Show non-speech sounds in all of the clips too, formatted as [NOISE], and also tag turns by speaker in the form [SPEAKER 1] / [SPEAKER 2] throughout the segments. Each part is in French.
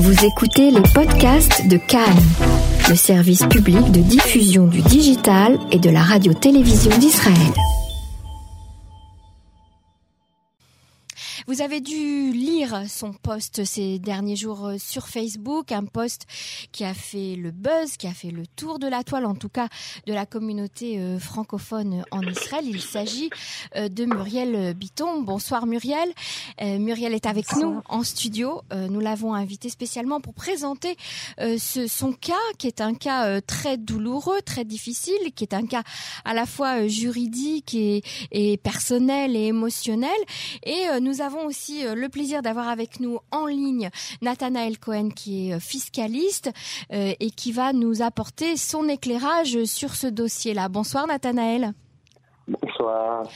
[SPEAKER 1] Vous écoutez les podcasts de Cannes, le service public de diffusion du digital et de la radio-télévision d'Israël.
[SPEAKER 2] Vous avez dû lire son post ces derniers jours euh, sur Facebook, un post qui a fait le buzz, qui a fait le tour de la toile, en tout cas de la communauté euh, francophone en Israël. Il s'agit euh, de Muriel Biton. Bonsoir Muriel. Muriel est avec nous en studio. Nous l'avons invitée spécialement pour présenter ce, son cas, qui est un cas très douloureux, très difficile, qui est un cas à la fois juridique et, et personnel et émotionnel. Et nous avons aussi euh, le plaisir d'avoir avec nous en ligne Nathanaël Cohen qui est euh, fiscaliste euh, et qui va nous apporter son éclairage sur ce dossier-là. Bonsoir Nathanaël.
[SPEAKER 3] Bonsoir.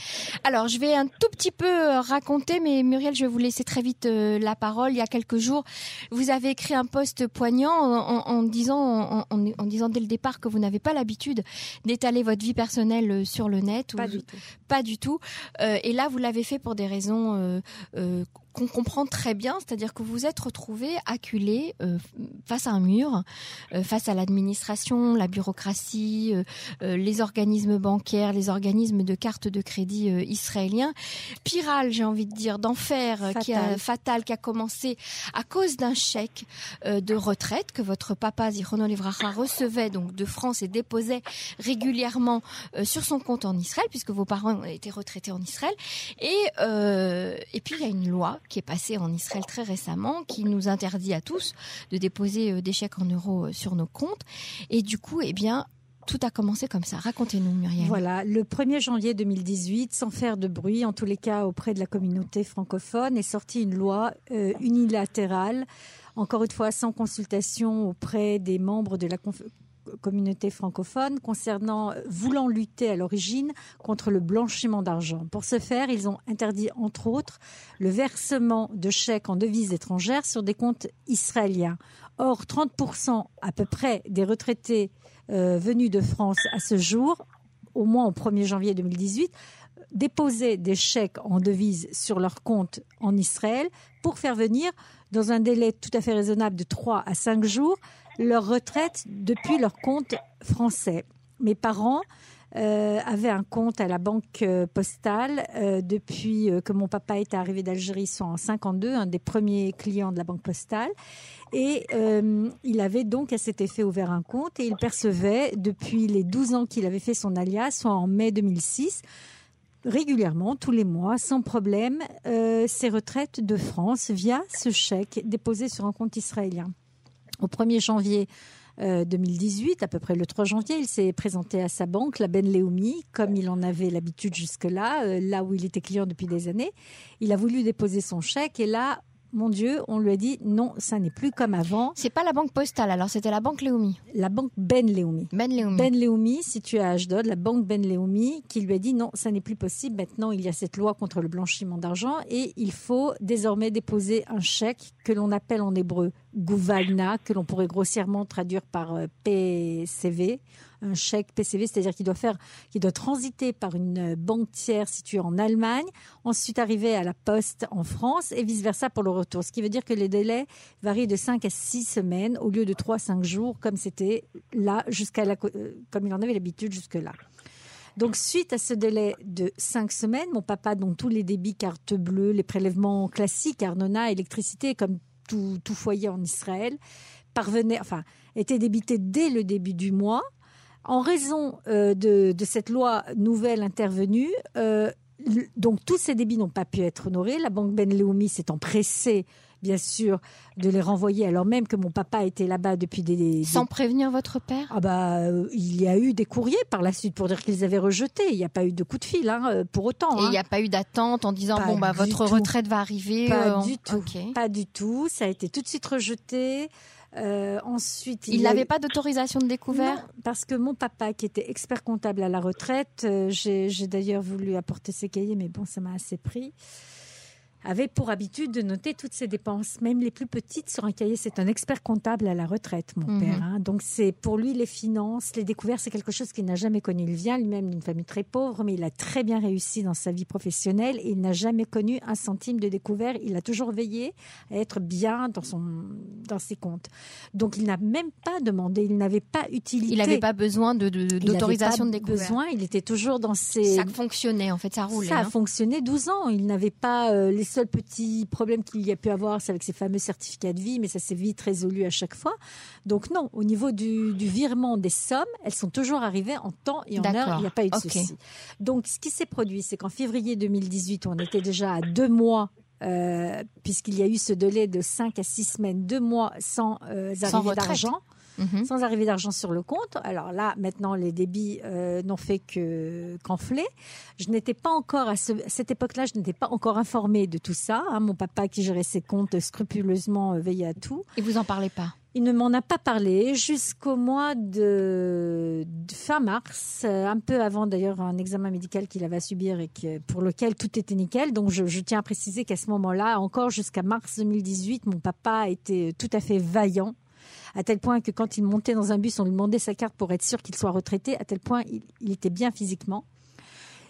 [SPEAKER 2] Alors, je vais un tout petit peu euh, raconter, mais Muriel, je vais vous laisser très vite euh, la parole. Il y a quelques jours, vous avez écrit un post poignant en, disant, en, disant dès le départ que vous n'avez pas l'habitude d'étaler votre vie personnelle euh, sur le net.
[SPEAKER 4] Pas du tout.
[SPEAKER 2] Pas du tout. et là, vous l'avez fait pour des raisons qu'on comprend très bien, c'est-à-dire que vous êtes retrouvé acculé euh, face à un mur, euh, face à l'administration, la bureaucratie, euh, les organismes bancaires, les organismes de cartes de crédit israéliens. Pyrale, j'ai envie de dire, d'enfer qui a fatal, qui a commencé à cause d'un chèque de retraite que votre papa Zichrono Livracha recevait donc de France et déposait régulièrement sur son compte en Israël, puisque vos parents étaient retraités en Israël. Et et puis il y a une loi qui est passé en Israël très récemment, qui nous interdit à tous de déposer euh, des chèques en euros euh, sur nos comptes. Et du coup, eh bien, tout a commencé comme ça. Racontez-nous, Muriel.
[SPEAKER 4] Voilà, le 1er janvier 2018, sans faire de bruit, en tous les cas auprès de la communauté francophone, est sortie une loi euh, unilatérale, encore une fois sans consultation auprès des membres de la communauté francophone concernant euh, voulant lutter à l'origine contre le blanchiment d'argent. Pour ce faire, ils ont interdit entre autres le versement de chèques en devises étrangères sur des comptes israéliens. Or, 30% à peu près des retraités euh, venus de France à ce jour, au moins au 1er janvier 2018, déposaient des chèques en devises sur leur compte en Israël pour faire venir, dans un délai tout à fait raisonnable de 3 à 5 jours, leur retraite depuis leur compte français. Mes parents euh, avaient un compte à la banque euh, postale euh, depuis que mon papa était arrivé d'Algérie, sont en 52, un des premiers clients de la banque postale. Et il avait donc à cet effet ouvert un compte et il percevait depuis les 12 ans qu'il avait fait son alias, soit en mai 2006, régulièrement, tous les mois, sans problème, ses retraites de France via ce chèque déposé sur un compte israélien. Au 1er janvier 2018, euh, à peu près le 3 janvier, il s'est présenté à sa banque, la Ben Leumi, comme il en avait l'habitude jusque-là, euh, là où il était client depuis des années. Il a voulu déposer son chèque et là, mon Dieu, on lui a dit non, ça n'est plus comme avant.
[SPEAKER 2] C'est pas la banque postale, alors c'était la banque Leumi.
[SPEAKER 4] La banque Ben Leumi.
[SPEAKER 2] Ben Leumi.
[SPEAKER 4] Ben Leumi, située à Ashdod, la banque Ben Leumi, qui lui a dit non, ça n'est plus possible. Maintenant, il y a cette loi contre le blanchiment d'argent et il faut désormais déposer un chèque que l'on appelle en hébreu Gouvalna, que l'on pourrait grossièrement traduire par euh, PCV, un chèque PCV, c'est-à-dire qu'il doit faire, qu'il doit transiter par une banque tiers située en Allemagne, ensuite arriver à la poste en France et vice versa pour le retour. Ce qui veut dire que les délais varient de 5 à 6 semaines au lieu de 3 à 5 jours comme c'était là jusqu'à la, euh, comme il en avait l'habitude jusque là. Donc, suite à ce délai de 5 semaines, mon papa, dont tous les débits carte bleue, les prélèvements classiques, Arnona, électricité, comme tout, tout foyer en Israël, parvenait, enfin, était débité dès le début du mois. En raison euh, de, cette loi nouvelle intervenue, euh, donc tous ces débits n'ont pas pu être honorés. La banque Ben Leumi s'est empressée, bien sûr, de les renvoyer, alors même que mon papa était là-bas depuis des,
[SPEAKER 2] Sans prévenir votre père?
[SPEAKER 4] Ah bah, euh, il y a eu des courriers par la suite pour dire qu'ils avaient rejeté. Il n'y a pas eu de coup de fil, hein, pour autant.
[SPEAKER 2] Et il
[SPEAKER 4] n'y
[SPEAKER 2] hein. a pas eu d'attente en disant bon bah votre retraite va arriver.
[SPEAKER 4] Pas du tout. Pas du tout. Ça a été tout de suite rejeté.
[SPEAKER 2] Euh, ensuite, il n'avait pas d'autorisation de découvert?
[SPEAKER 4] Parce que mon papa, qui était expert comptable à la retraite, euh, j'ai d'ailleurs voulu apporter ses cahiers, mais bon, ça m'a assez pris. Avait pour habitude de noter toutes ses dépenses, même les plus petites, sur un cahier. C'est un expert comptable à la retraite, mon
[SPEAKER 2] Mhm.
[SPEAKER 4] père. hein. Donc c'est pour lui les finances, les découvertes, c'est quelque chose qu'il n'a jamais connu. Il vient lui-même d'une famille très pauvre, mais il a très bien réussi dans sa vie professionnelle et il n'a jamais connu un centime de découvert. Il a toujours veillé à être bien dans son dans ses comptes. Donc il n'a même pas demandé, il n'avait pas utilité.
[SPEAKER 2] Il n'avait pas besoin de- de-
[SPEAKER 4] Il n'avait
[SPEAKER 2] d'autorisation
[SPEAKER 4] pas
[SPEAKER 2] de découvert.
[SPEAKER 4] besoin. Il était toujours dans ses
[SPEAKER 2] Ça fonctionnait, en fait, ça roulait.
[SPEAKER 4] ça a
[SPEAKER 2] hein.
[SPEAKER 4] fonctionné 12 ans. Il n'avait pas euh, les seuls petits problèmes qu'il y a pu avoir, c'est avec ces fameux certificats de vie, mais ça s'est vite résolu à chaque fois. Donc non, au niveau du, du virement des sommes, elles sont toujours arrivées en temps et en heure. Il n'y a pas eu de
[SPEAKER 2] Ok.
[SPEAKER 4] souci. Donc ce qui s'est produit, c'est qu'en février 2018, on était déjà à deux mois. euh, puisqu'il y a eu ce délai de 5 à 6 semaines, deux mois sans euh, arrivée d'argent
[SPEAKER 2] Mhm.
[SPEAKER 4] sans arrivée d'argent sur le compte. Alors là, maintenant, les débits euh, n'ont fait que qu'enfler. Je n'étais pas encore à, ce- à cette époque-là, je n'étais pas encore informée de tout ça. hein. Mon papa, qui gérait ses comptes scrupuleusement, euh, veillait à tout.
[SPEAKER 2] Et vous en parlez pas
[SPEAKER 4] Il ne m'en a pas parlé jusqu'au mois de, de fin mars, euh, un peu avant d'ailleurs un examen médical qu'il avait à subir et que, pour lequel tout était nickel. Donc je, je tiens à préciser qu'à ce moment-là, encore jusqu'à mars 2018, mon papa était tout à fait vaillant. À tel point que quand il montait dans un bus, on lui demandait sa carte pour être sûr qu'il soit retraité. À tel point, il, il était bien physiquement.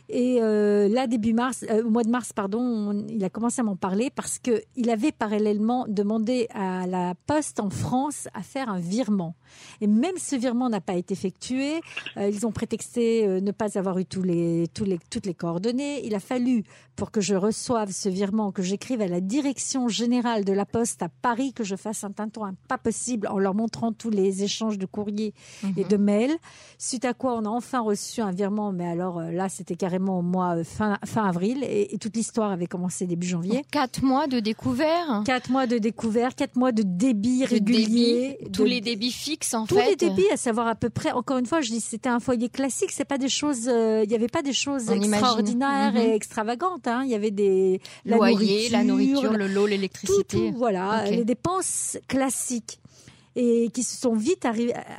[SPEAKER 4] Et euh, là, début mars, euh, au mois de mars, pardon, on- il a commencé à m'en parler parce que il avait parallèlement demandé à la Poste en France à faire un virement. Et même ce virement n'a pas été effectué. Euh, ils ont prétexté euh, ne pas avoir eu tous les, tous les, toutes les coordonnées. Il a fallu, pour que je reçoive ce virement, que j'écrive à la direction générale de la Poste à Paris, que je fasse un tintouin pas possible en leur montrant tous les échanges de courriers et de mails. Suite à quoi on a enfin reçu un virement, mais alors là, c'était carrément au mois euh, fin, fin avril et, et toute l'histoire avait commencé début janvier.
[SPEAKER 2] Donc, Quatre mois de découvert
[SPEAKER 4] Quatre mois de découvert, quatre mois de débit régulier.
[SPEAKER 2] débit, tous
[SPEAKER 4] de-
[SPEAKER 2] les débits fixes en
[SPEAKER 4] tous
[SPEAKER 2] fait.
[SPEAKER 4] les débits, à savoir à peu près. Encore une fois, je dis c'était un foyer classique. C'est pas des choses. euh, Il n'y avait pas des choses
[SPEAKER 2] On
[SPEAKER 4] extraordinaires
[SPEAKER 2] Mhm.
[SPEAKER 4] et extravantes. hein. Il y avait des la
[SPEAKER 2] Loyer, la nourriture, le lot, l'électricité.
[SPEAKER 4] tout, voilà, les dépenses classiques et qui se sont vite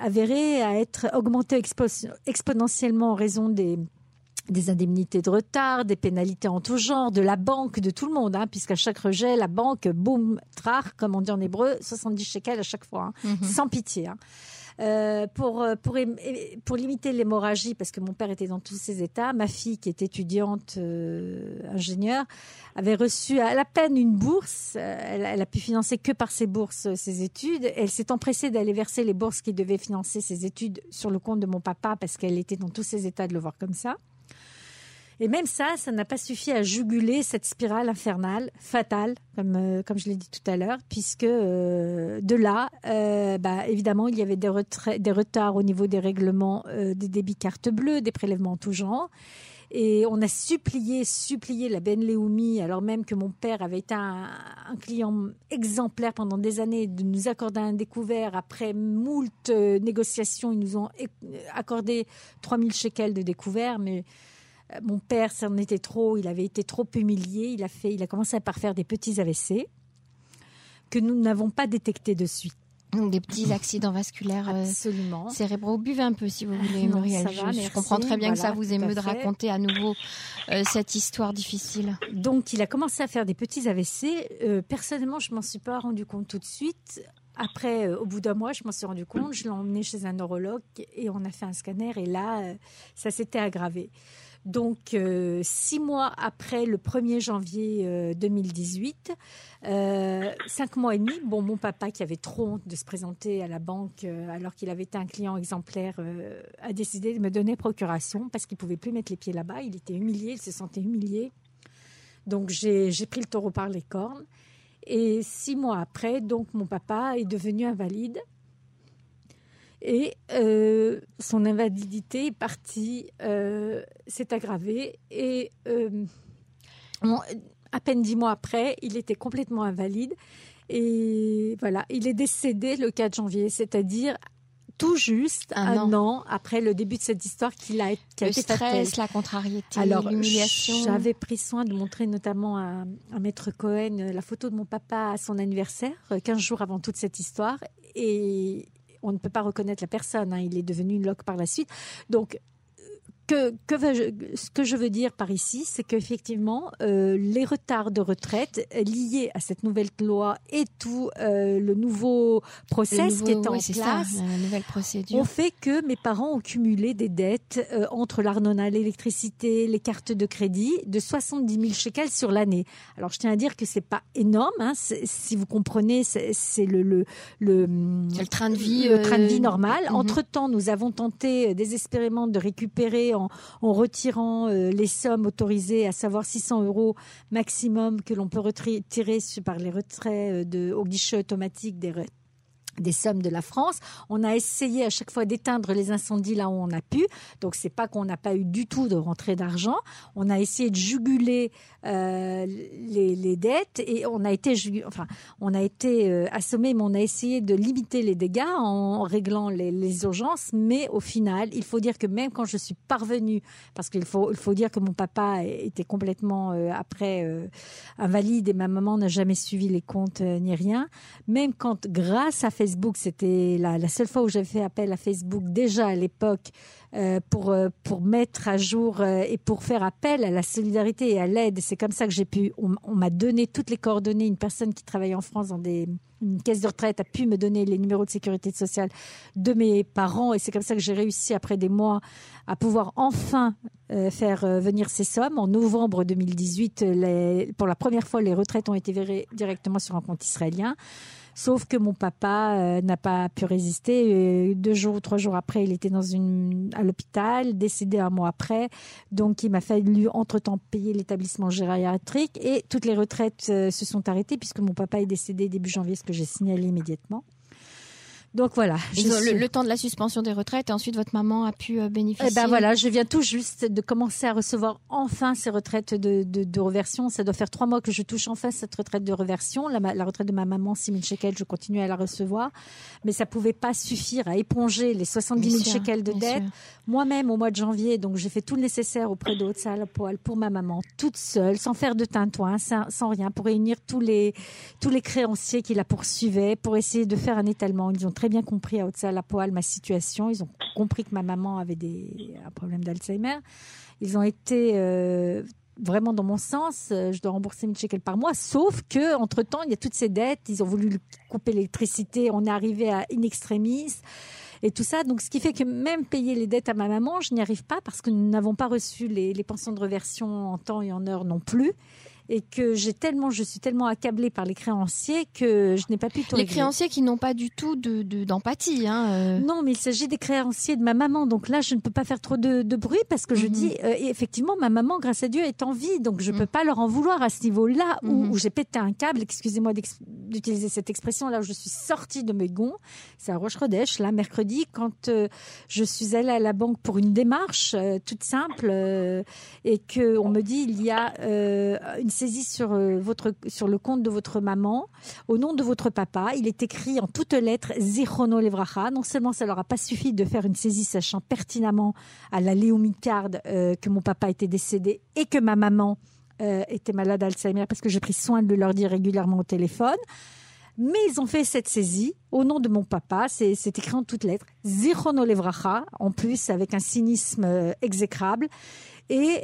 [SPEAKER 4] avérées à être augmentées expo- exponentiellement en raison des des indemnités de retard, des pénalités en tout genre, de la banque, de tout le monde, hein, puisqu'à chaque rejet, la banque, boum, trar, comme on dit en hébreu, 70 shekels à chaque fois, hein,
[SPEAKER 2] Mhm.
[SPEAKER 4] sans pitié. hein. Euh, pour, euh, pour, pour limiter l'hémorragie, parce que mon père était dans tous ces états, ma fille, qui est étudiante euh, ingénieure, avait reçu à la peine une bourse. Euh, Elle, elle a pu financer que par ses bourses euh, ses études. Elle s'est empressée d'aller verser les bourses qui devaient financer ses études sur le compte de mon papa, parce qu'elle était dans tous ces états de le voir comme ça. Et même ça, ça n'a pas suffi à juguler cette spirale infernale, fatale, comme, euh, comme je l'ai dit tout à l'heure, puisque euh, de là, euh, bah, évidemment, il y avait des, retards au niveau des règlements des débits carte bleue, des prélèvements en tout genre. Et on a supplié, supplié la Ben Leoumi, alors même que mon père avait été un, un client exemplaire pendant des années, de nous accorder un découvert. Après moult négociations, ils nous ont accordé 3000 shekels de découvert, mais mon père, ça en était trop, il avait été trop humilié, il a, fait, il a commencé par faire des petits AVC que nous n'avons pas détectés de suite.
[SPEAKER 2] Donc des petits accidents vasculaires euh,
[SPEAKER 4] Absolument.
[SPEAKER 2] cérébraux. Buvez un peu si vous voulez,
[SPEAKER 4] Non,
[SPEAKER 2] Muriel. je, comprends très bien que ça vous émeut de raconter à nouveau euh, cette histoire difficile.
[SPEAKER 4] Donc, il a commencé à faire des petits AVC. Euh, personnellement, je m'en suis pas rendu compte tout de suite. Après, euh, au bout d'un mois, je m'en suis rendu compte. Je l'ai emmené chez un neurologue et on a fait un scanner. Et là, euh, ça s'était aggravé. Donc, euh, six mois après le 1er janvier euh, 2018, euh, cinq mois et demi, bon, mon papa, qui avait trop honte de se présenter à la banque euh, alors qu'il avait été un client exemplaire, euh, a décidé de me donner procuration parce qu'il pouvait plus mettre les pieds là-bas. Il était humilié, il se sentait humilié. Donc, j'ai pris le taureau par les cornes. Et six mois après, donc, mon papa est devenu invalide. Et euh, son invalidité est partie, euh, s'est aggravée. Et euh, on- à peine dix mois après, il était complètement invalide. Et voilà, il est décédé le 4 janvier, c'est-à-dire tout juste
[SPEAKER 2] Un
[SPEAKER 4] un,
[SPEAKER 2] an.
[SPEAKER 4] an. après le début de cette histoire qu'il a, qui a
[SPEAKER 2] Le
[SPEAKER 4] été
[SPEAKER 2] stress, la contrariété,
[SPEAKER 4] Alors,
[SPEAKER 2] l'humiliation.
[SPEAKER 4] j'avais pris soin de montrer notamment à, à Maître Cohen la photo de mon papa à son anniversaire, euh, 15 jours avant toute cette histoire. Et on ne peut pas reconnaître la personne, hein, il est devenu une loque par la suite. Que, ce que je veux dire par ici, c'est qu'effectivement, euh, les retards de retraite liés à cette nouvelle loi et tout euh, le nouveau process qui est en place
[SPEAKER 2] la nouvelle procédure.
[SPEAKER 4] ont fait que mes parents ont cumulé des dettes euh, entre l'arnona, l'électricité, les cartes de crédit de 70 000 shekels sur l'année. Alors, je tiens à dire que c'est pas énorme. Hein, si vous comprenez, c'est le le le,
[SPEAKER 2] le, train de vie,
[SPEAKER 4] le train de vie normal. Mhm. Entre temps, nous avons tenté désespérément de récupérer en, retirant euh, les sommes autorisées, à savoir 600 euros maximum que l'on peut retirer par les retraits euh, de, au guichet automatique des des sommes de la France. On a essayé à chaque fois d'éteindre les incendies là où on a pu. Donc c'est pas qu'on n'a pas eu du tout de rentrée d'argent. On a essayé de juguler euh, les, dettes et on a été, enfin, on a été euh, assommé, mais on a essayé de limiter les dégâts en réglant les, urgences. Mais au final, il faut dire que même quand je suis parvenue, parce qu'il faut, il faut dire que mon papa était complètement euh, après invalide et ma maman n'a jamais suivi les comptes ni rien. Même quand, grâce à Facebook, c'était la, seule fois où j'avais fait appel à Facebook déjà à l'époque euh, pour euh, pour mettre à jour euh, et pour faire appel à la solidarité et à l'aide. C'est comme ça que j'ai pu. On, m'a donné toutes les coordonnées. Une personne qui travaille en France dans des une caisse de retraite a pu me donner les numéros de sécurité sociale de mes parents et c'est comme ça que j'ai réussi après des mois à pouvoir enfin faire venir ces sommes. En novembre 2018, les, pour la première fois, les retraites ont été virées directement sur un compte israélien. Sauf que mon papa euh, n'a pas pu résister. deux jours ou trois jours après, il était dans une à l'hôpital, décédé un mois après. Donc, il m'a fallu entre-temps payer l'établissement gériatrique et toutes les retraites euh, se sont arrêtées puisque mon papa est décédé début janvier, ce que j'ai signalé immédiatement. Donc voilà.
[SPEAKER 2] Le, temps de la suspension des retraites et ensuite votre maman a pu euh, bénéficier.
[SPEAKER 4] Eh ben voilà, je viens tout juste de commencer à recevoir enfin ces retraites de, de, de, reversion. Ça doit faire trois mois que je touche enfin cette retraite de reversion. La, la retraite de ma maman, 6 000 shekels, je continue à la recevoir. Mais ça pouvait pas suffire à éponger les 70 000 shekels de dette. Moi-même, au mois de janvier, donc j'ai fait tout le nécessaire auprès de Poil pour ma maman, toute seule, sans faire de tintouin, sans, sans rien, pour réunir tous les, tous les créanciers qui la poursuivaient, pour essayer de faire un étalement. Ils ont très bien compris à haute la poêle ma situation. Ils ont compris que ma maman avait un problème d'Alzheimer. Ils ont été euh, vraiment dans mon sens. Je dois rembourser 1000 shekels par mois. Sauf que, entre temps, il y a toutes ces dettes. Ils ont voulu couper l'électricité. On est arrivé à in extremis et tout ça. Donc, ce qui fait que même payer les dettes à ma maman, je n'y arrive pas parce que nous n'avons pas reçu les, les pensions de reversion en temps et en heure non plus et que j'ai tellement, je suis tellement accablée par les créanciers que je n'ai pas pu tout
[SPEAKER 2] Les créanciers qui n'ont pas du tout de, d'empathie. Hein,
[SPEAKER 4] euh. Non, mais il s'agit des créanciers de ma maman. Donc là, je ne peux pas faire trop de, de bruit parce que je mhm. dis, euh, effectivement, ma maman, grâce à Dieu, est en vie. Donc je ne mhm. peux pas leur en vouloir à ce niveau-là où, mhm. où j'ai pété un câble. Excusez-moi d'utiliser cette expression là où je suis sortie de mes gonds. C'est à roche là, mercredi, quand euh, je suis allée à la banque pour une démarche toute simple et que on me dit il y a une saisie sur, euh, votre, sur le compte de votre maman, au nom de votre papa. Il est écrit en toutes lettres Zichrono Levracha. Non seulement ça leur a pas suffi de faire une saisie sachant pertinemment à la Léomicarde euh, que mon papa était décédé et que ma maman euh, était malade d'Alzheimer parce que j'ai pris soin de leur dire régulièrement au téléphone. Mais ils ont fait cette saisie au nom de mon papa. C'est écrit en toutes lettres. Zichrono Levracha, en plus avec un cynisme exécrable. Et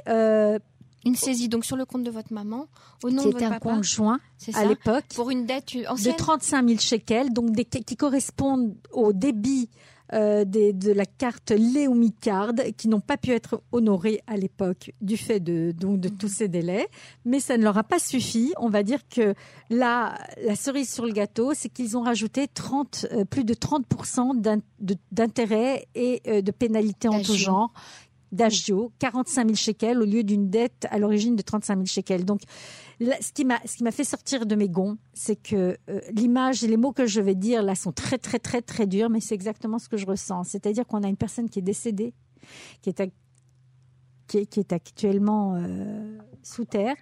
[SPEAKER 2] une saisie donc sur le compte de votre maman au nom de votre
[SPEAKER 4] un compte joint à l'époque.
[SPEAKER 2] Pour une dette ancienne
[SPEAKER 4] de 35 000 shekels, donc des, qui correspondent au débit euh, des, de la carte Léomicard qui n'ont pas pu être honorés à l'époque du fait de, donc, de tous ces délais. Mais ça ne leur a pas suffi. On va dire que la, la cerise sur le gâteau, c'est qu'ils ont rajouté 30, euh, plus de 30% d'intérêts et euh, de pénalités en tout genre d'agio, 45 000 shekels au lieu d'une dette à l'origine de 35 000 shekels. Donc, ce qui m'a, ce qui m'a fait sortir de mes gonds, c'est que euh, l'image et les mots que je vais dire là sont très, très, très, très durs, mais c'est exactement ce que je ressens. C'est-à-dire qu'on a une personne qui est décédée, qui est, qui est, actuellement euh, sous terre,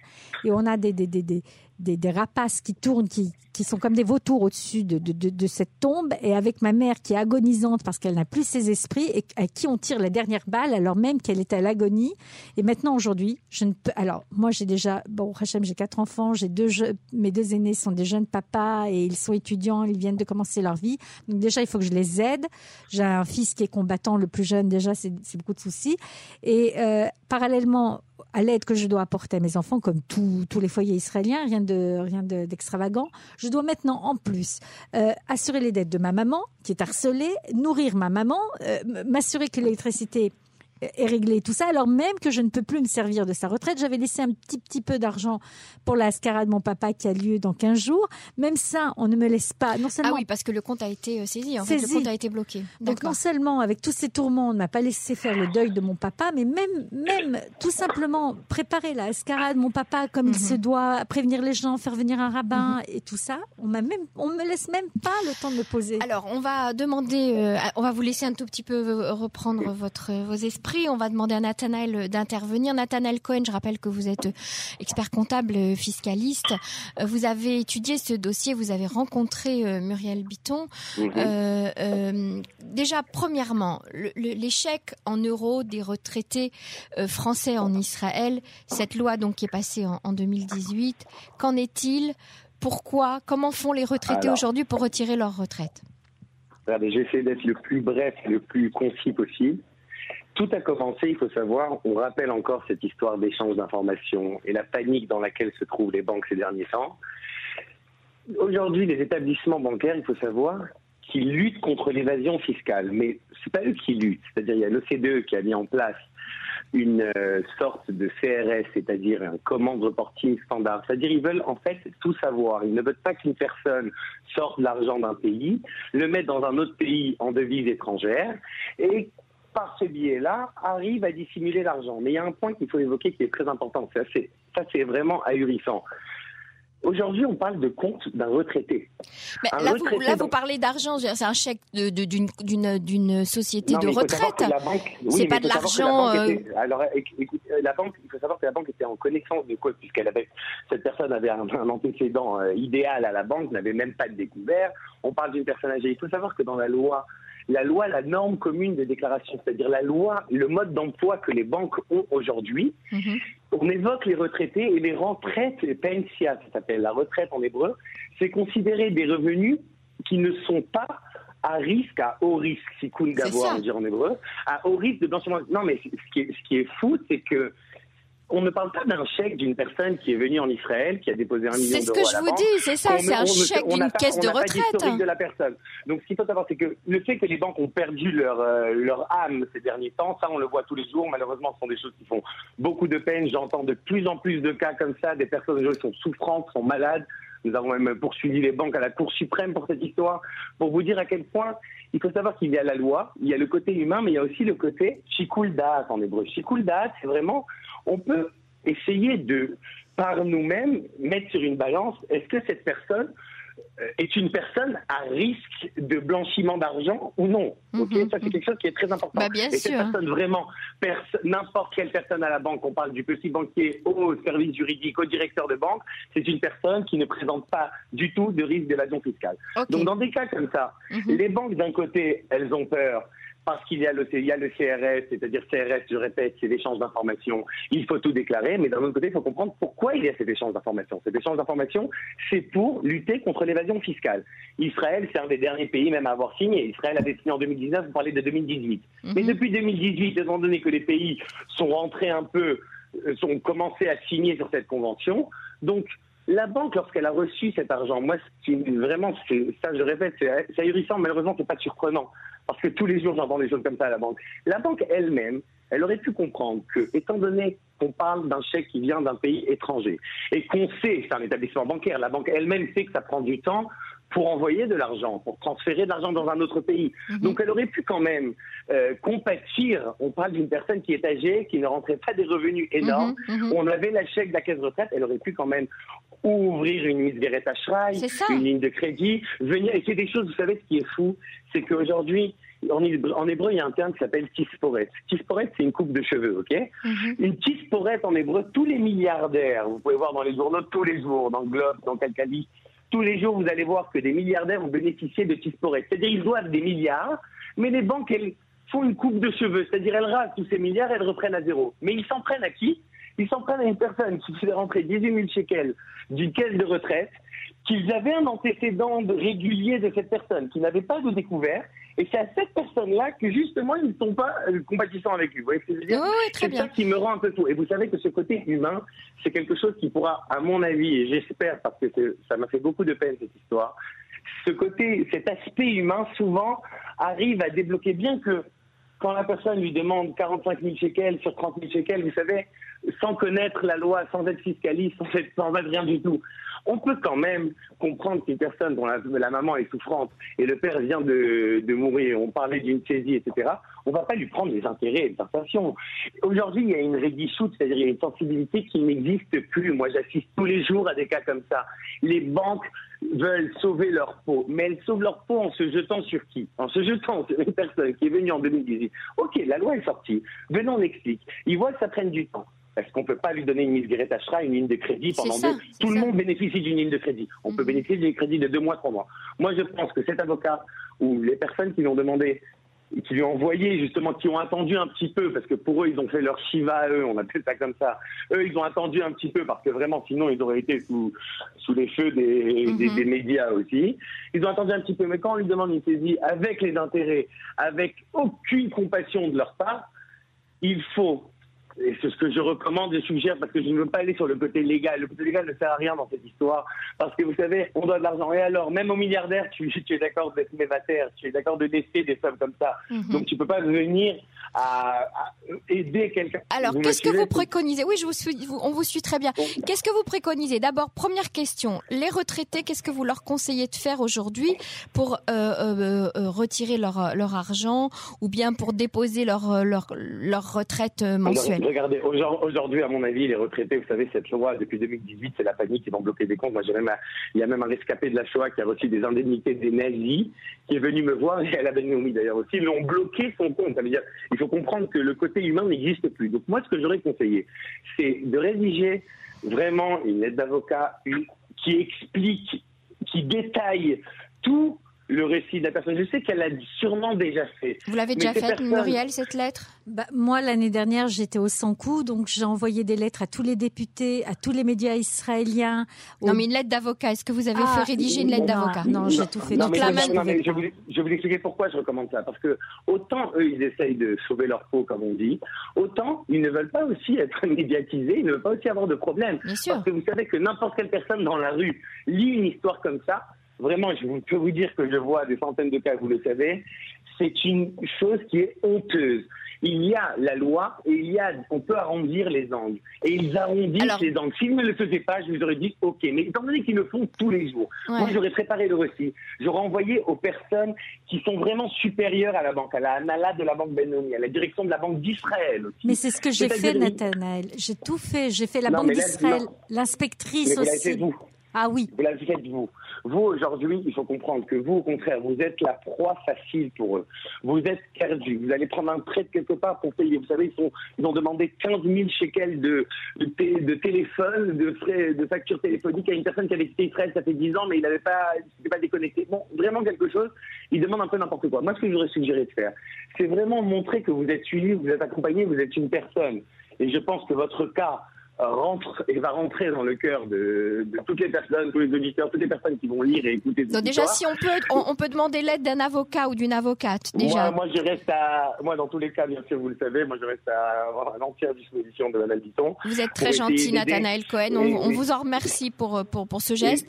[SPEAKER 4] et on a des, des des, des rapaces qui tournent, qui, qui sont comme des vautours au-dessus de, de, de, cette tombe, et avec ma mère qui est agonisante parce qu'elle n'a plus ses esprits et à qui on tire la dernière balle alors même qu'elle est à l'agonie. Et maintenant, aujourd'hui, je ne peux. Alors, moi, j'ai déjà. Bon, Hachem, j'ai quatre enfants, j'ai deux. Mes deux aînés sont des jeunes papas et ils sont étudiants, ils viennent de commencer leur vie. Donc, déjà, il faut que je les aide. J'ai un fils qui est combattant, le plus jeune, déjà, c'est c'est beaucoup de soucis. Et euh, parallèlement à l'aide que je dois apporter à mes enfants, comme tous les foyers israéliens, rien de rien de- d'extravagant, je dois maintenant en plus euh, assurer les dettes de ma maman qui est harcelée, nourrir ma maman, euh, m'assurer que l'électricité est réglée, tout ça, alors même que je ne peux plus me servir de sa retraite. J'avais laissé un petit petit peu d'argent pour la scarade de mon papa qui a lieu dans 15 jours. Même ça, on ne me laisse pas. Non
[SPEAKER 2] Ah
[SPEAKER 4] seulement
[SPEAKER 2] oui, parce que le compte a été euh, saisi. En fait, le compte a été bloqué.
[SPEAKER 4] donc non seulement avec tous ces tourments, on ne m'a pas laissé faire le deuil de mon papa, mais même, même tout simplement préparer la escarade, mon papa comme il
[SPEAKER 2] Mhm.
[SPEAKER 4] se doit, prévenir les gens, faire venir un rabbin et tout ça, on m'a même, on me laisse même pas le temps de me poser.
[SPEAKER 2] Alors, on va demander, euh, on va vous laisser un tout petit peu euh, reprendre votre, vos esprits. On va demander à Nathanaël euh, d'intervenir. Nathanaël Cohen, je rappelle que vous êtes euh, expert comptable, euh, fiscaliste. Vous avez étudié ce dossier, vous avez rencontré Muriel Bitton.
[SPEAKER 3] Mhm.
[SPEAKER 2] Euh, euh, déjà, premièrement, l'échec en euros des retraités français en Israël, cette loi donc qui est passée en, en 2018, qu'en est-il? Pourquoi? Comment font les retraités aujourd'hui pour retirer leur retraite?
[SPEAKER 3] Regardez, j'essaie d'être le plus bref, le plus concis possible. Tout a commencé, il faut savoir, on rappelle encore cette histoire d'échange d'informations et la panique dans laquelle se trouvent les banques ces derniers temps. Aujourd'hui, les établissements bancaires, il faut savoir qu'ils luttent contre l'évasion fiscale, mais c'est pas eux qui luttent. C'est-à-dire, il y a l'OCDE qui a mis en place une euh, sorte de CRS, c'est-à-dire un command reporting standard. C'est-à-dire, ils veulent en fait tout savoir. Ils ne veulent pas qu'une personne sorte l'argent d'un pays, le mette dans un autre pays en devise étrangère et par ce biais-là, arrive à dissimuler l'argent. Mais il y a un point qu'il faut évoquer qui est très important. Ça, c'est, ça, c'est vraiment ahurissant. Aujourd'hui, on parle de compte d'un retraité.
[SPEAKER 2] Mais là, vous, là, vous d'argent. C'est un chèque de- de- d'une d'une- d'une société
[SPEAKER 3] Non,
[SPEAKER 2] de retraite.
[SPEAKER 3] que la banque- oui,
[SPEAKER 2] C'est pas de
[SPEAKER 3] la
[SPEAKER 2] l'argent,
[SPEAKER 3] banque était- Alors, éc- écoute, euh, la banque, il faut savoir que la banque était en connaissance de quoi, puisqu'elle avait, cette personne avait un, un antécédent euh, idéal à la banque, n'avait même pas de découvert. On parle d'une personne âgée. Il faut savoir que dans la loi, la loi, la norme commune de déclaration, c'est-à-dire la loi, le mode d'emploi que les banques ont aujourd'hui,
[SPEAKER 2] Mhm.
[SPEAKER 3] on évoque les retraités et les retraites, les pensia, ça s'appelle la retraite en hébreu, c'est considérer des revenus qui ne sont pas à risque, à haut risque, si gavois
[SPEAKER 2] ça.
[SPEAKER 3] on dit en hébreu, à haut risque de blanchiment. Non, mais ce qui est, ce qui est fou, c'est que on ne parle pas d'un chèque d'une personne qui est venue en Israël, qui a déposé un million
[SPEAKER 2] C'est ce
[SPEAKER 3] d'euros
[SPEAKER 2] que je vous dis, c'est ça, c'est un chèque d'une caisse de retraite.
[SPEAKER 3] de la personne. Donc, ce qu'il faut savoir, c'est que le fait que les banques ont perdu leur, euh, leur âme ces derniers temps, ça, on le voit tous les jours. Malheureusement, ce sont des choses qui font beaucoup de peine. J'entends de plus en plus de cas comme ça, des personnes aujourd'hui sont souffrantes, sont malades. Nous avons même poursuivi les banques à la Cour suprême pour cette histoire, pour vous dire à quel point il faut savoir qu'il y a la loi, il y a le côté humain, mais il y a aussi le côté shikul da'at en hébreu. Shikul da'at, c'est vraiment, on peut essayer de, par nous-mêmes, mettre sur une balance, est-ce que cette personne est une personne à risque de blanchiment d'argent ou non
[SPEAKER 2] Mhm,
[SPEAKER 3] ça c'est quelque chose qui est très important.
[SPEAKER 2] Bah, bien
[SPEAKER 3] Et cette
[SPEAKER 2] sûr.
[SPEAKER 3] personne vraiment, n'importe quelle personne à la banque, on parle du petit banquier au service juridique, au directeur de banque, c'est une personne qui ne présente pas du tout de risque d'évasion fiscale. Donc dans des cas comme ça,
[SPEAKER 2] Mhm.
[SPEAKER 3] les banques d'un côté, elles ont peur parce qu'il y a le, il y a le CRS, c'est-à-dire CRS, je répète, c'est l'échange d'informations, il faut tout déclarer, mais d'un autre côté, il faut comprendre pourquoi il y a cet échange d'informations. Cet échange d'informations, c'est pour lutter contre l'évasion fiscale. Israël, c'est un des derniers pays même à avoir signé. Israël avait signé en 2019, vous parlez de 2018. Mais
[SPEAKER 2] Mhm.
[SPEAKER 3] depuis 2018, étant donné que les pays sont rentrés un peu, euh, sont commencé à signer sur cette convention, donc la banque, lorsqu'elle a reçu cet argent, moi, ce qui vraiment, c'est- ça, je répète, c'est c'est ahurissant. Malheureusement, c'est pas surprenant parce que tous les jours, j'entends des choses comme ça à la banque. La banque elle-même, elle aurait pu comprendre que, étant donné qu'on parle d'un chèque qui vient d'un pays étranger et qu'on sait, c'est un établissement bancaire, la banque elle-même sait que ça prend du temps pour envoyer de l'argent, pour transférer de l'argent dans un autre pays.
[SPEAKER 2] Mhm.
[SPEAKER 3] Donc elle aurait pu quand même euh, compatir. On parle d'une personne qui est âgée, qui ne rentrait pas des revenus énormes.
[SPEAKER 2] Mhm, mhm.
[SPEAKER 3] On avait la chèque de la caisse retraite, elle aurait pu quand même ouvrir une mise
[SPEAKER 2] ça.
[SPEAKER 3] une ligne de crédit, venir. Et c'est des choses, vous savez, ce qui est fou, c'est qu'aujourd'hui, en, hébreu, il y a un terme qui s'appelle tisporet. Tisporet, c'est une coupe de cheveux, ok. Une tisporet en hébreu, tous les milliardaires, vous pouvez voir dans les journaux tous les jours, dans Globe, dans Calcali, tous les jours, vous allez voir que des milliardaires ont bénéficié de tisporet. C'est-à-dire, ils doivent des milliards, mais les banques, elles font une coupe de cheveux. C'est-à-dire, elles rasent tous ces milliards, elles reprennent à zéro. Mais ils s'en prennent à qui? Ils s'en prennent à une personne qui fait rentrer 18 000 shekels d'une caisse de retraite qu'ils avaient un antécédent régulier de cette personne, qui n'avait pas de découvert, et c'est à cette personne-là que justement ils ne sont pas euh, compatissants avec lui. Vous voyez ce que je veux dire C'est ça qui me rend un peu fou. Et vous savez que ce côté humain, c'est quelque chose qui pourra, à mon avis, et j'espère parce que ça m'a fait beaucoup de peine cette histoire, ce côté, cet aspect humain souvent arrive à débloquer bien que quand la personne lui demande 45 000 shekels sur 30 000 shekels, vous savez, sans connaître la loi, sans être fiscaliste, sans être, sans rien du tout, on peut quand même comprendre qu'une personne dont la, maman est souffrante et le père vient de, mourir, on parlait d'une saisie, etc., on ne va pas lui prendre les intérêts et les sensations. Aujourd'hui, il y a une rédichoute, c'est-à-dire une sensibilité qui n'existe plus. Moi, j'assiste tous les jours à des cas comme ça. Les banques veulent sauver leur peau, mais elles sauvent leur peau en se jetant sur qui? En se jetant sur une personne qui est venue en 2018. Ok, la loi est sortie, venons on explique. Ils voient que ça prenne du temps. Est-ce qu'on ne peut pas lui donner une Misgueret Ashra, une ligne de crédit pendant deux Tout le monde bénéficie d'une ligne de crédit. On peut mhm. bénéficier d'une crédit de deux mois, trois mois. Moi, je pense que cet avocat ou les personnes qui lui ont demandé, qui lui ont envoyé justement, qui ont attendu un petit peu, parce que pour eux, ils ont fait leur Shiva à eux, on appelle ça comme ça. Eux, ils ont attendu un petit peu, parce que vraiment, sinon, ils auraient été sous, sous les feux des, des, mhm. médias aussi. Ils ont attendu un petit peu, mais quand on lui demande une saisie avec les intérêts, avec aucune compassion de leur part, il faut et c'est ce que je recommande et suggère parce que je ne veux pas aller sur le côté légal. Le côté légal ne sert à rien dans cette histoire parce que vous savez, on doit de l'argent. Et alors, même aux milliardaires, tu, es d'accord d'être mévataire, tu es d'accord de laisser des sommes comme ça. Mhm. Donc tu peux pas venir à, aider quelqu'un.
[SPEAKER 2] Alors, qu'est-ce que vous préconisez? Oui, je vous suis, on vous suit très bien. Qu'est-ce que vous préconisez? D'abord, première question, les retraités, qu'est-ce que vous leur conseillez de faire aujourd'hui pour euh, euh, euh, retirer leur, leur argent ou bien pour déposer leur, leur, leur retraite mensuelle?
[SPEAKER 3] Regardez, aujourd'hui, à mon avis, les retraités, vous savez, cette loi, depuis 2018, c'est la panique, ils vont bloquer des comptes. Moi, j'ai même, il y a même un rescapé de la Shoah qui a reçu des indemnités des nazis, qui est venu me voir, et elle a mis d'ailleurs aussi, ils ont bloqué son compte. Ça veut dire, il faut comprendre que le côté humain n'existe plus. Donc, moi, ce que j'aurais conseillé, c'est de rédiger vraiment une lettre d'avocat qui explique, qui détaille tout le récit de la personne. Je sais qu'elle l'a sûrement déjà fait.
[SPEAKER 2] Vous l'avez déjà fait, Muriel, cette lettre?
[SPEAKER 4] Bah, Moi, l'année dernière, j'étais au Sankou, donc j'ai envoyé des lettres à tous les députés, à tous les médias israéliens.
[SPEAKER 2] Non, mais une lettre d'avocat. Est-ce que vous avez fait ah, rédiger une lettre d'avocat?
[SPEAKER 4] Non, j'ai tout fait.
[SPEAKER 3] donc là, je, vous, je vous expliquer pourquoi je recommande ça. Parce que autant eux, ils essayent de sauver leur peau, comme on dit, autant ils ne veulent pas aussi être [LAUGHS] médiatisés, ils ne veulent pas aussi avoir de problème.
[SPEAKER 2] Bien sûr.
[SPEAKER 3] Parce que vous savez que n'importe quelle personne dans la rue lit une histoire comme ça, Vraiment, je peux vous dire que je vois des centaines de cas, vous le savez. C'est une chose qui est honteuse. Il y a la loi et il y a, on peut arrondir les angles. Et ils arrondissent les angles. S'ils ne le faisaient pas, je vous aurais dit OK. Mais étant donné qu'ils le font tous les jours, moi j'aurais préparé le récit. J'aurais envoyé aux personnes qui sont vraiment supérieures à la banque, à la ANALA de la banque Benoni, à la direction de la banque d'Israël aussi.
[SPEAKER 4] Mais c'est ce que j'ai fait, Nathanaël. J'ai tout fait. J'ai fait la banque d'Israël, l'inspectrice aussi.
[SPEAKER 3] Vous.
[SPEAKER 4] Ah oui.
[SPEAKER 3] Vous l'avez fait vous. Vous, aujourd'hui, il faut comprendre que vous, au contraire, vous êtes la proie facile pour eux. Vous êtes perdu. Vous allez prendre un prêt quelque part pour payer. Vous savez, ils, ont demandé 15 000 shekels de, de, téléphone, de frais, de factures téléphoniques à une personne qui avait quitté Israël, ça fait 10 ans, mais il n'avait pas, pas déconnecté. Bon, vraiment quelque chose. Ils demandent un peu n'importe quoi. Moi, ce que j'aurais suggéré de faire, c'est vraiment montrer que vous êtes suivi, vous êtes accompagné, vous êtes une personne. Et je pense que votre cas, rentre et va rentrer dans le cœur de, toutes les personnes, tous les auditeurs, toutes les personnes qui vont lire et écouter.
[SPEAKER 2] Donc déjà, si on peut, on, peut demander l'aide d'un avocat ou d'une avocate. Déjà.
[SPEAKER 3] Moi, moi, je reste à, moi, dans tous les cas, bien sûr, vous le savez, moi, je reste à, l'entière disposition de Mme Bitton.
[SPEAKER 2] Vous êtes très gentil, Nathanaël Cohen. On, vous en remercie pour, pour, pour ce geste.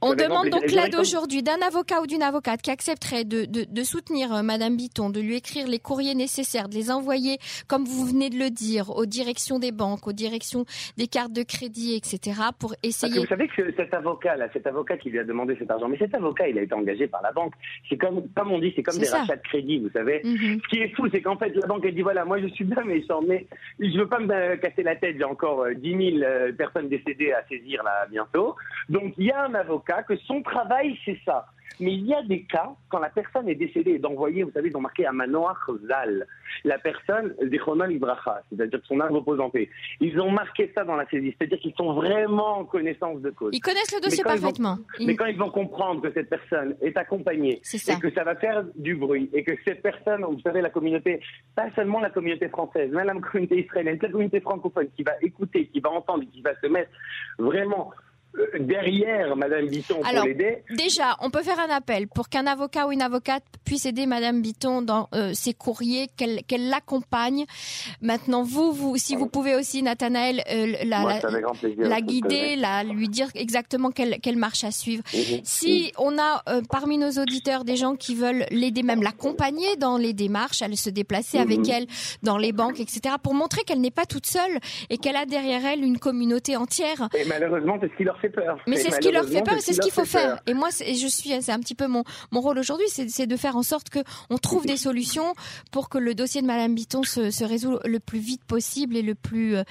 [SPEAKER 2] on demande donc l'aide aujourd'hui d'un avocat ou d'une avocate qui accepterait de, de, de soutenir euh, Madame Bitton, de lui écrire les courriers nécessaires, de les envoyer, comme vous venez de le dire, aux directions des banques, aux direction des cartes de crédit, etc., pour essayer.
[SPEAKER 3] vous savez que cet avocat-là, cet avocat qui lui a demandé cet argent, mais cet avocat, il a été engagé par la banque. C'est comme, comme on dit, c'est comme des rachats de crédit, vous savez. Mhm. Ce qui est fou, c'est qu'en fait, la banque, elle dit voilà, moi, je suis bien méchant, mais je veux pas me casser la tête. J'ai encore 10 euh, 000 euh, personnes décédées à saisir là bientôt. Donc, il y a un avocat que son travail, c'est ça Mais il y a des cas, quand la personne est décédée, d'envoyer, vous savez, ils ont marqué à Manoir Zal, la personne, Ibracha, c'est-à-dire son âme repose en paix. Ils ont marqué ça dans la saisie, c'est-à-dire qu'ils sont vraiment en connaissance de cause.
[SPEAKER 2] Ils connaissent le dossier parfaitement.
[SPEAKER 3] Mais quand ils vont comprendre que cette personne est accompagnée, et que ça va faire du bruit, et que cette personne, vous savez, la communauté, pas seulement la communauté française, même la communauté israélienne, la communauté francophone, qui va écouter, qui va entendre, qui va se mettre vraiment derrière Madame Bitton pour l'aider.
[SPEAKER 2] Déjà, on peut faire un appel pour qu'un avocat ou une avocate puisse aider Madame Bitton dans euh, ses courriers, qu'elle l'accompagne. Maintenant, vous, vous, si vous pouvez aussi, Nathanaël, euh, la, la, guider, la, lui dire exactement quelle, quelle marche à suivre. Mhm. Si on a parmi nos auditeurs des gens qui veulent l'aider, même l'accompagner dans les démarches, elle se déplacer avec mhm. elle dans les banques, etc., pour montrer qu'elle n'est pas toute seule et qu'elle a derrière elle une communauté entière.
[SPEAKER 3] Et malheureusement, c'est ce qui leur fait peur.
[SPEAKER 2] Mais c'est ce qui leur fait peur et c'est ce qu'il faut faire. Et moi, je suis, c'est un petit peu mon, mon rôle aujourd'hui, c'est de faire en sorte que on trouve des solutions pour que le dossier de Madame Bitton se, se résout le plus vite possible et le plus euh,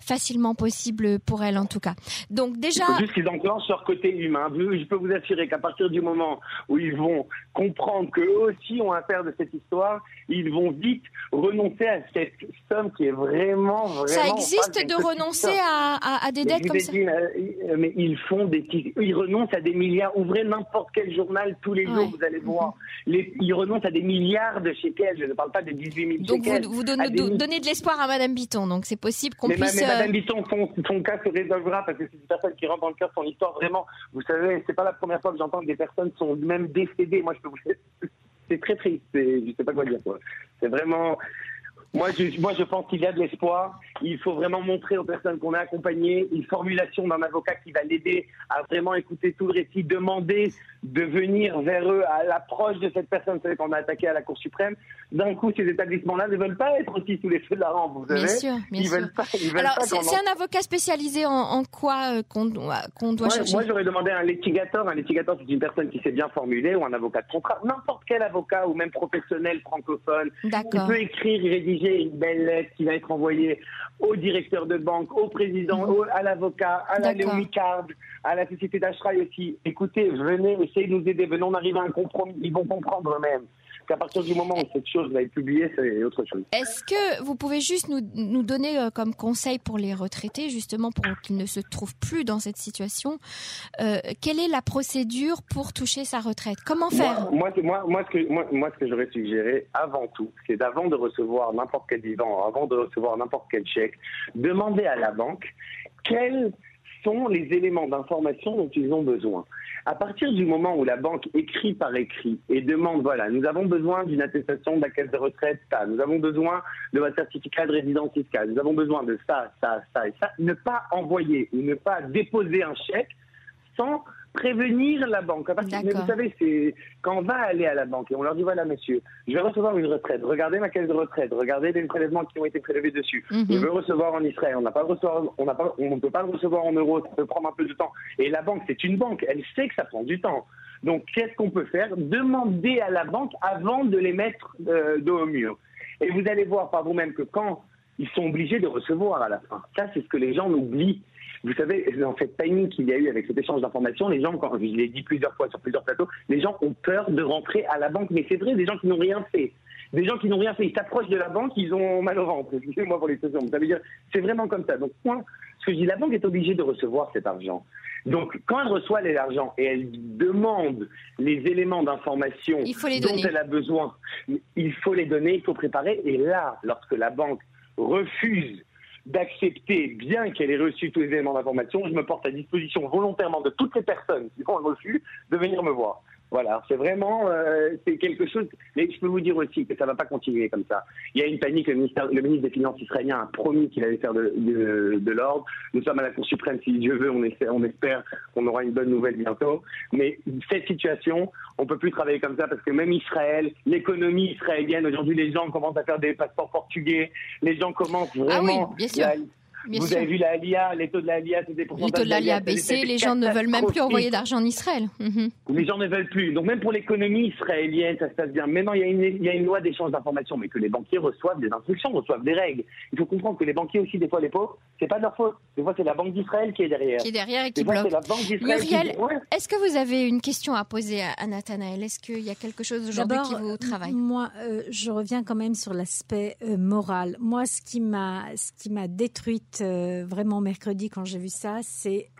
[SPEAKER 2] facilement possible pour elle, en tout cas. Donc déjà.
[SPEAKER 3] Il faut juste qu'ils enclenchent leur côté humain. Je peux vous assurer qu'à partir du moment où ils vont comprendre qu'eux aussi ont affaire de cette histoire, ils vont vite renoncer à cette somme qui est vraiment, vraiment.
[SPEAKER 2] Ça existe de renoncer à, à, des dettes comme ça.
[SPEAKER 3] Euh, mais ils font des, ils renoncent à des milliards. Ouvrez n'importe quel journal tous les jours, vous allez voir. Les, ils renoncent à des milliards de shekels. Je ne parle pas des 18 000
[SPEAKER 2] donc Donc vous, vous donnez, de l'espoir à Madame Bitton. Donc c'est possible qu'on puisse.
[SPEAKER 3] Mais Madame euh, Bitton, son, cas se résolvera parce que c'est une personne qui rentre dans le cœur de son histoire. Vraiment, vous savez, c'est pas la première fois que j'entends que des personnes sont même décédées. Moi, je peux vous [LAUGHS] c'est très triste. Je sais pas quoi dire. C'est vraiment. Moi je, moi, je pense qu'il y a de l'espoir. Il faut vraiment montrer aux personnes qu'on a accompagnées une formulation d'un avocat qui va l'aider à vraiment écouter tout le récit, demander de venir vers eux à l'approche de cette personne. Qu'on a attaqué à la Cour suprême. D'un coup, ces établissements-là ne veulent pas être aussi sous les feux de la rampe. Vous savez
[SPEAKER 2] bien sûr, bien sûr. Alors, c'est un avocat spécialisé en, quoi euh, qu'on doit, qu'on doit chercher
[SPEAKER 3] Moi, j'aurais demandé un litigateur. Un litigateur, c'est une personne qui sait bien formuler ou un avocat de contrat. N'importe quel avocat ou même professionnel francophone qui peut écrire et rédiger une belle lettre qui va être envoyée au directeur de banque, au président, mhm. à l'avocat, à la Léonie Card, à la société d'Ashraï aussi. Écoutez, venez, essayez de nous aider, venons, on arrive à un compromis. Ils vont comprendre eux-mêmes qu'à partir du moment où cette chose va être publiée, c'est autre chose.
[SPEAKER 2] Est-ce que vous pouvez juste nous, nous donner euh, comme conseil pour les retraités, justement pour qu'ils ne se trouvent plus dans cette situation, euh, quelle est la procédure pour toucher sa retraite? Comment faire?
[SPEAKER 3] moi, moi, moi, ce que, moi, moi, ce que j'aurais suggéré avant tout, c'est d'avant de recevoir n'importe quel vivant, avant de recevoir n'importe quel chèque, demander à la banque quels sont les éléments d'information dont ils ont besoin. À partir du moment où la banque écrit par écrit et demande, voilà, nous avons besoin d'une attestation de la de retraite, ça, nous avons besoin de votre certificat de résidence fiscale, nous avons besoin de ça, ça, ça et ça, ne pas envoyer ou ne pas déposer un chèque sans prévenir la banque. mais vous savez, c'est quand on va aller à la banque et on leur dit voilà monsieur, je vais recevoir une retraite, regardez ma caisse de retraite, regardez les prélèvements qui ont été prélevés dessus. Mhm. Je veux recevoir en Israël, on n'a pas recevoir, on n'a pas, on ne peut pas le recevoir en euros, ça peut prendre un peu de temps. Et la banque, c'est une banque, elle sait que ça prend du temps. Donc qu'est-ce qu'on peut faire? Demander à la banque avant de les mettre euh, dos au mur. Et vous allez voir par vous-même que quand ils sont obligés de recevoir à la fin, ça c'est ce que les gens oublient vous savez, dans cette timing qu'il y a eu avec cet échange d'informations, les gens, quand je l'ai dit plusieurs fois sur plusieurs plateaux, les gens ont peur de rentrer à la banque. Mais c'est vrai, des gens qui n'ont rien fait. Des gens qui n'ont rien fait, ils s'approchent de la banque, ils ont mal au ventre. Excusez-moi pour l'expression. Ça veut dire, c'est vraiment comme ça. Donc, moi, ce que je dis, la banque est obligée de recevoir cet argent. Donc, quand elle reçoit l'argent et elle demande les éléments d'information dont elle a besoin, il faut les donner, il faut préparer. Et là, lorsque la banque refuse d'accepter, bien qu'elle ait reçu tous les éléments d'information, je me porte à disposition volontairement de toutes les personnes qui ont reçu de venir me voir. Voilà, c'est vraiment euh, c'est quelque chose. Mais je peux vous dire aussi que ça ne va pas continuer comme ça. Il y a une panique. Le, ministère, le ministre des Finances israélien a promis qu'il allait faire de, de, l'ordre. Nous sommes à la Cour suprême. Si Dieu veut, on, essaie, on espère qu'on aura une bonne nouvelle bientôt. Mais cette situation, on peut plus travailler comme ça parce que même Israël, l'économie israélienne, aujourd'hui, les gens commencent à faire des passeports portugais. Les gens commencent vraiment.
[SPEAKER 2] Ah oui, bien sûr
[SPEAKER 3] vous avez vu la LIA, les taux de la LIA,
[SPEAKER 2] des Les taux de la LIA baissé, les gens ne veulent même plus envoyer d'argent en Israël.
[SPEAKER 3] Mhm. Les gens ne veulent plus. Donc même pour l'économie israélienne, ça se passe bien. Maintenant, il y a une, il y a une loi d'échange d'informations, mais que les banquiers reçoivent des instructions, reçoivent des règles. Il faut comprendre que les banquiers aussi, des fois, les pauvres, c'est pas de leur faute. Des fois, c'est la Banque d'Israël qui est derrière.
[SPEAKER 2] Qui est derrière et qui bloque. Muriel, est-ce que vous avez une question à poser à, Nathanaël? Est-ce qu'il y a quelque chose aujourd'hui qui vous travaille?
[SPEAKER 4] Moi, euh, je reviens quand même sur l'aspect euh, moral. Moi, ce qui m'a, ce euh, vraiment mercredi quand j'ai vu ça, c'est,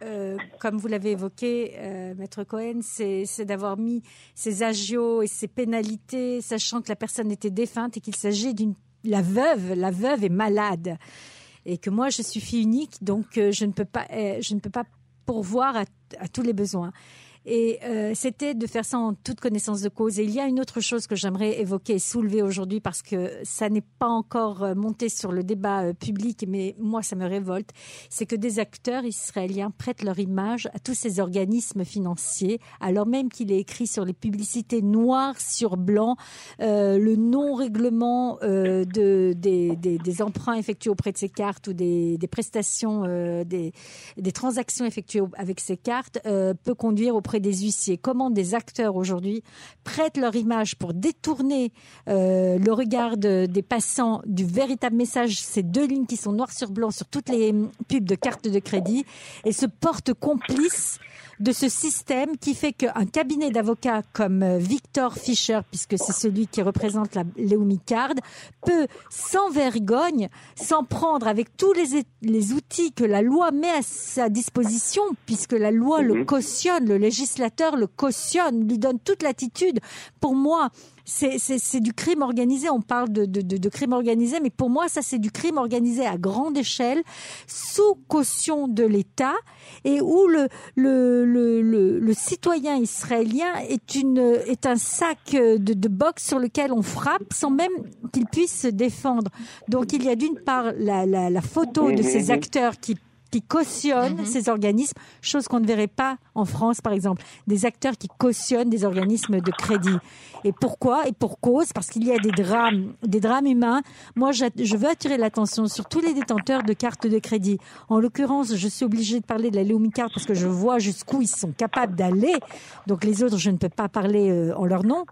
[SPEAKER 4] comme vous l'avez évoqué, Maître Cohen, c'est, d'avoir mis ces agios et ces pénalités, sachant que la personne était défunte et qu'il s'agit d'une la veuve, la veuve est malade et que moi je suis fille unique, donc je ne peux pas, je ne peux pas pourvoir à tous les besoins. Et euh, c'était de faire ça en toute connaissance de cause. Et il y a une autre chose que j'aimerais évoquer et soulever aujourd'hui parce que ça n'est pas encore euh, monté sur le débat euh, public, mais moi ça me révolte, c'est que des acteurs israéliens prêtent leur image à tous ces organismes financiers, alors même qu'il est écrit sur les publicités noir sur blanc le non-règlement de, des, des, emprunts effectués auprès de ces cartes ou des, des prestations, des, des transactions effectuées avec ces cartes peut conduire au des huissiers, comment des acteurs aujourd'hui prêtent leur image pour détourner euh, le regard des passants du véritable message, ces deux lignes qui sont noires sur blanc sur toutes les hum, pubs de cartes de crédit, et se portent complices de ce système qui fait qu'un cabinet d'avocats comme euh, Victor Fischer, puisque c'est celui qui représente la Card, peut sans vergogne s'en prendre avec tous les, les outils que la loi met à sa disposition, puisque la loi le mhm. cautionne, le législateur le cautionne, lui donne toute l'attitude. Pour moi, c'est du crime organisé. On parle de, de, de, crime organisé, mais pour moi, ça, c'est du crime organisé à grande échelle, sous caution de l'État, et où le, le, le, le, citoyen israélien est, une, est un sac de, de boxe sur lequel on frappe sans même qu'il puisse se défendre. Donc, il y a d'une part la, la, la photo de ces acteurs qui qui cautionnent mhm. ces organismes, chose qu'on ne verrait pas en France, par exemple. Des acteurs qui cautionnent des organismes de crédit. Et pourquoi Et pour cause, parce qu'il y a des drames, des drames humains. Moi, je veux attirer l'attention sur tous les détenteurs de cartes de crédit. En l'occurrence, je suis obligée de parler de la Léomi Card parce que je vois jusqu'où ils sont capables d'aller. Donc les autres, je ne peux pas parler euh, en leur nom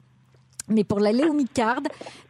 [SPEAKER 4] mais pour la Léomi Card,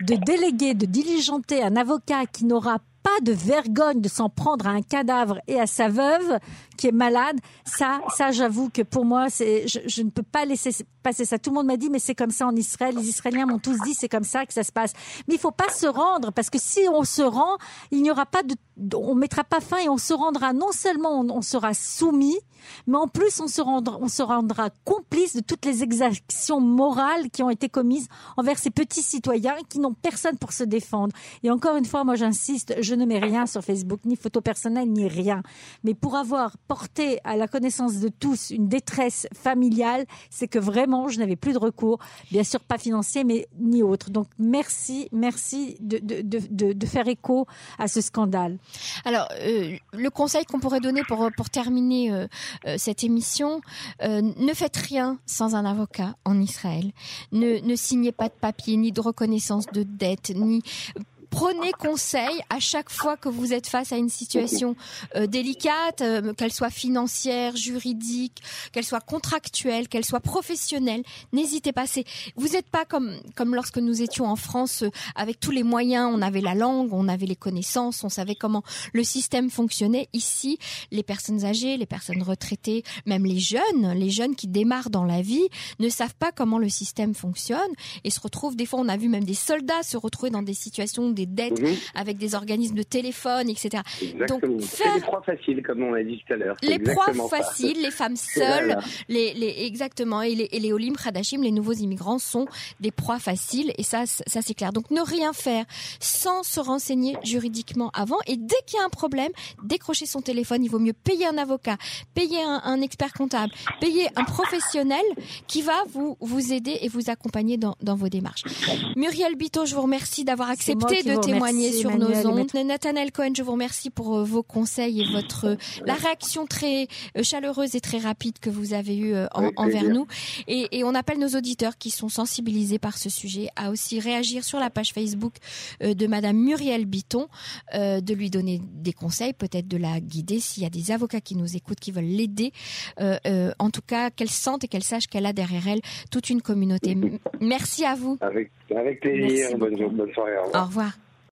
[SPEAKER 4] de déléguer, de diligenter un avocat qui n'aura pas de vergogne de s'en prendre à un cadavre et à sa veuve qui est malade, ça, ça, j'avoue que pour moi, je, ne peux pas laisser passer ça. Tout le monde m'a dit, mais c'est comme ça en Israël. Les Israéliens m'ont tous dit, c'est comme ça que ça se passe. Mais il faut pas se rendre parce que si on se rend, il n'y aura pas de, on mettra pas fin et on se rendra. Non seulement on, sera soumis, mais en plus on se rendra, on se rendra complice de toutes les exactions morales qui ont été commises envers ces petits citoyens qui n'ont personne pour se défendre. Et encore une fois, moi j'insiste, je ne mets rien sur Facebook, ni photo personnelle, ni rien. Mais pour avoir porter à la connaissance de tous une détresse familiale, c'est que vraiment, je n'avais plus de recours, bien sûr pas financier, mais ni autre. Donc merci, merci de, de, de, faire écho à ce scandale.
[SPEAKER 2] Alors, euh, le conseil qu'on pourrait donner pour, pour terminer euh, euh, cette émission, ne faites rien sans un avocat en Israël. Ne, ne signez pas de papier, ni de reconnaissance de dette, ni prenez conseil à chaque fois que vous êtes face à une situation euh, délicate, euh, qu'elle soit financière, juridique, qu'elle soit contractuelle, qu'elle soit professionnelle. N'hésitez pas. Vous n'êtes pas comme comme lorsque nous étions en France euh, avec tous les moyens. On avait la langue, on avait les connaissances, on savait comment le système fonctionnait. Ici, les personnes âgées, les personnes retraitées, même les jeunes, les jeunes qui démarrent dans la vie, ne savent pas comment le système fonctionne et se retrouvent. Des fois, on a vu même des soldats se retrouver dans des situations des dettes mhm. avec des organismes de téléphone, etc.
[SPEAKER 3] Donc, faire... les proies faciles, comme on a dit tout à l'heure.
[SPEAKER 2] Les proies faciles, les femmes [LAUGHS] seules, les, les, exactement, et les, et les Olim Khadashim, les nouveaux immigrants, sont des proies faciles, et ça, ça c'est clair. Donc, ne rien faire sans se renseigner juridiquement avant, et dès qu'il y a un problème, décrocher son téléphone. Il vaut mieux payer un avocat, payer un, un expert comptable, payer un professionnel qui va vous, vous aider et vous accompagner dans, dans vos démarches. Muriel Bito, je vous remercie d'avoir accepté de de témoigner sur nos ondes. Nathanaël Cohen, je vous remercie pour euh, vos conseils et votre la réaction très chaleureuse et très rapide que vous avez eue envers nous. Et, et, on appelle nos auditeurs qui sont sensibilisés par ce sujet à aussi réagir sur la page Facebook de Madame Muriel Biton, de lui donner des conseils, peut-être de la guider s'il y a des avocats qui nous écoutent, qui veulent l'aider. en tout cas, qu'elle sente et qu'elle sache qu'elle a derrière elle toute une communauté. Merci à vous.
[SPEAKER 3] Avec, avec plaisir. Bonne, bonne soirée.
[SPEAKER 2] Au revoir.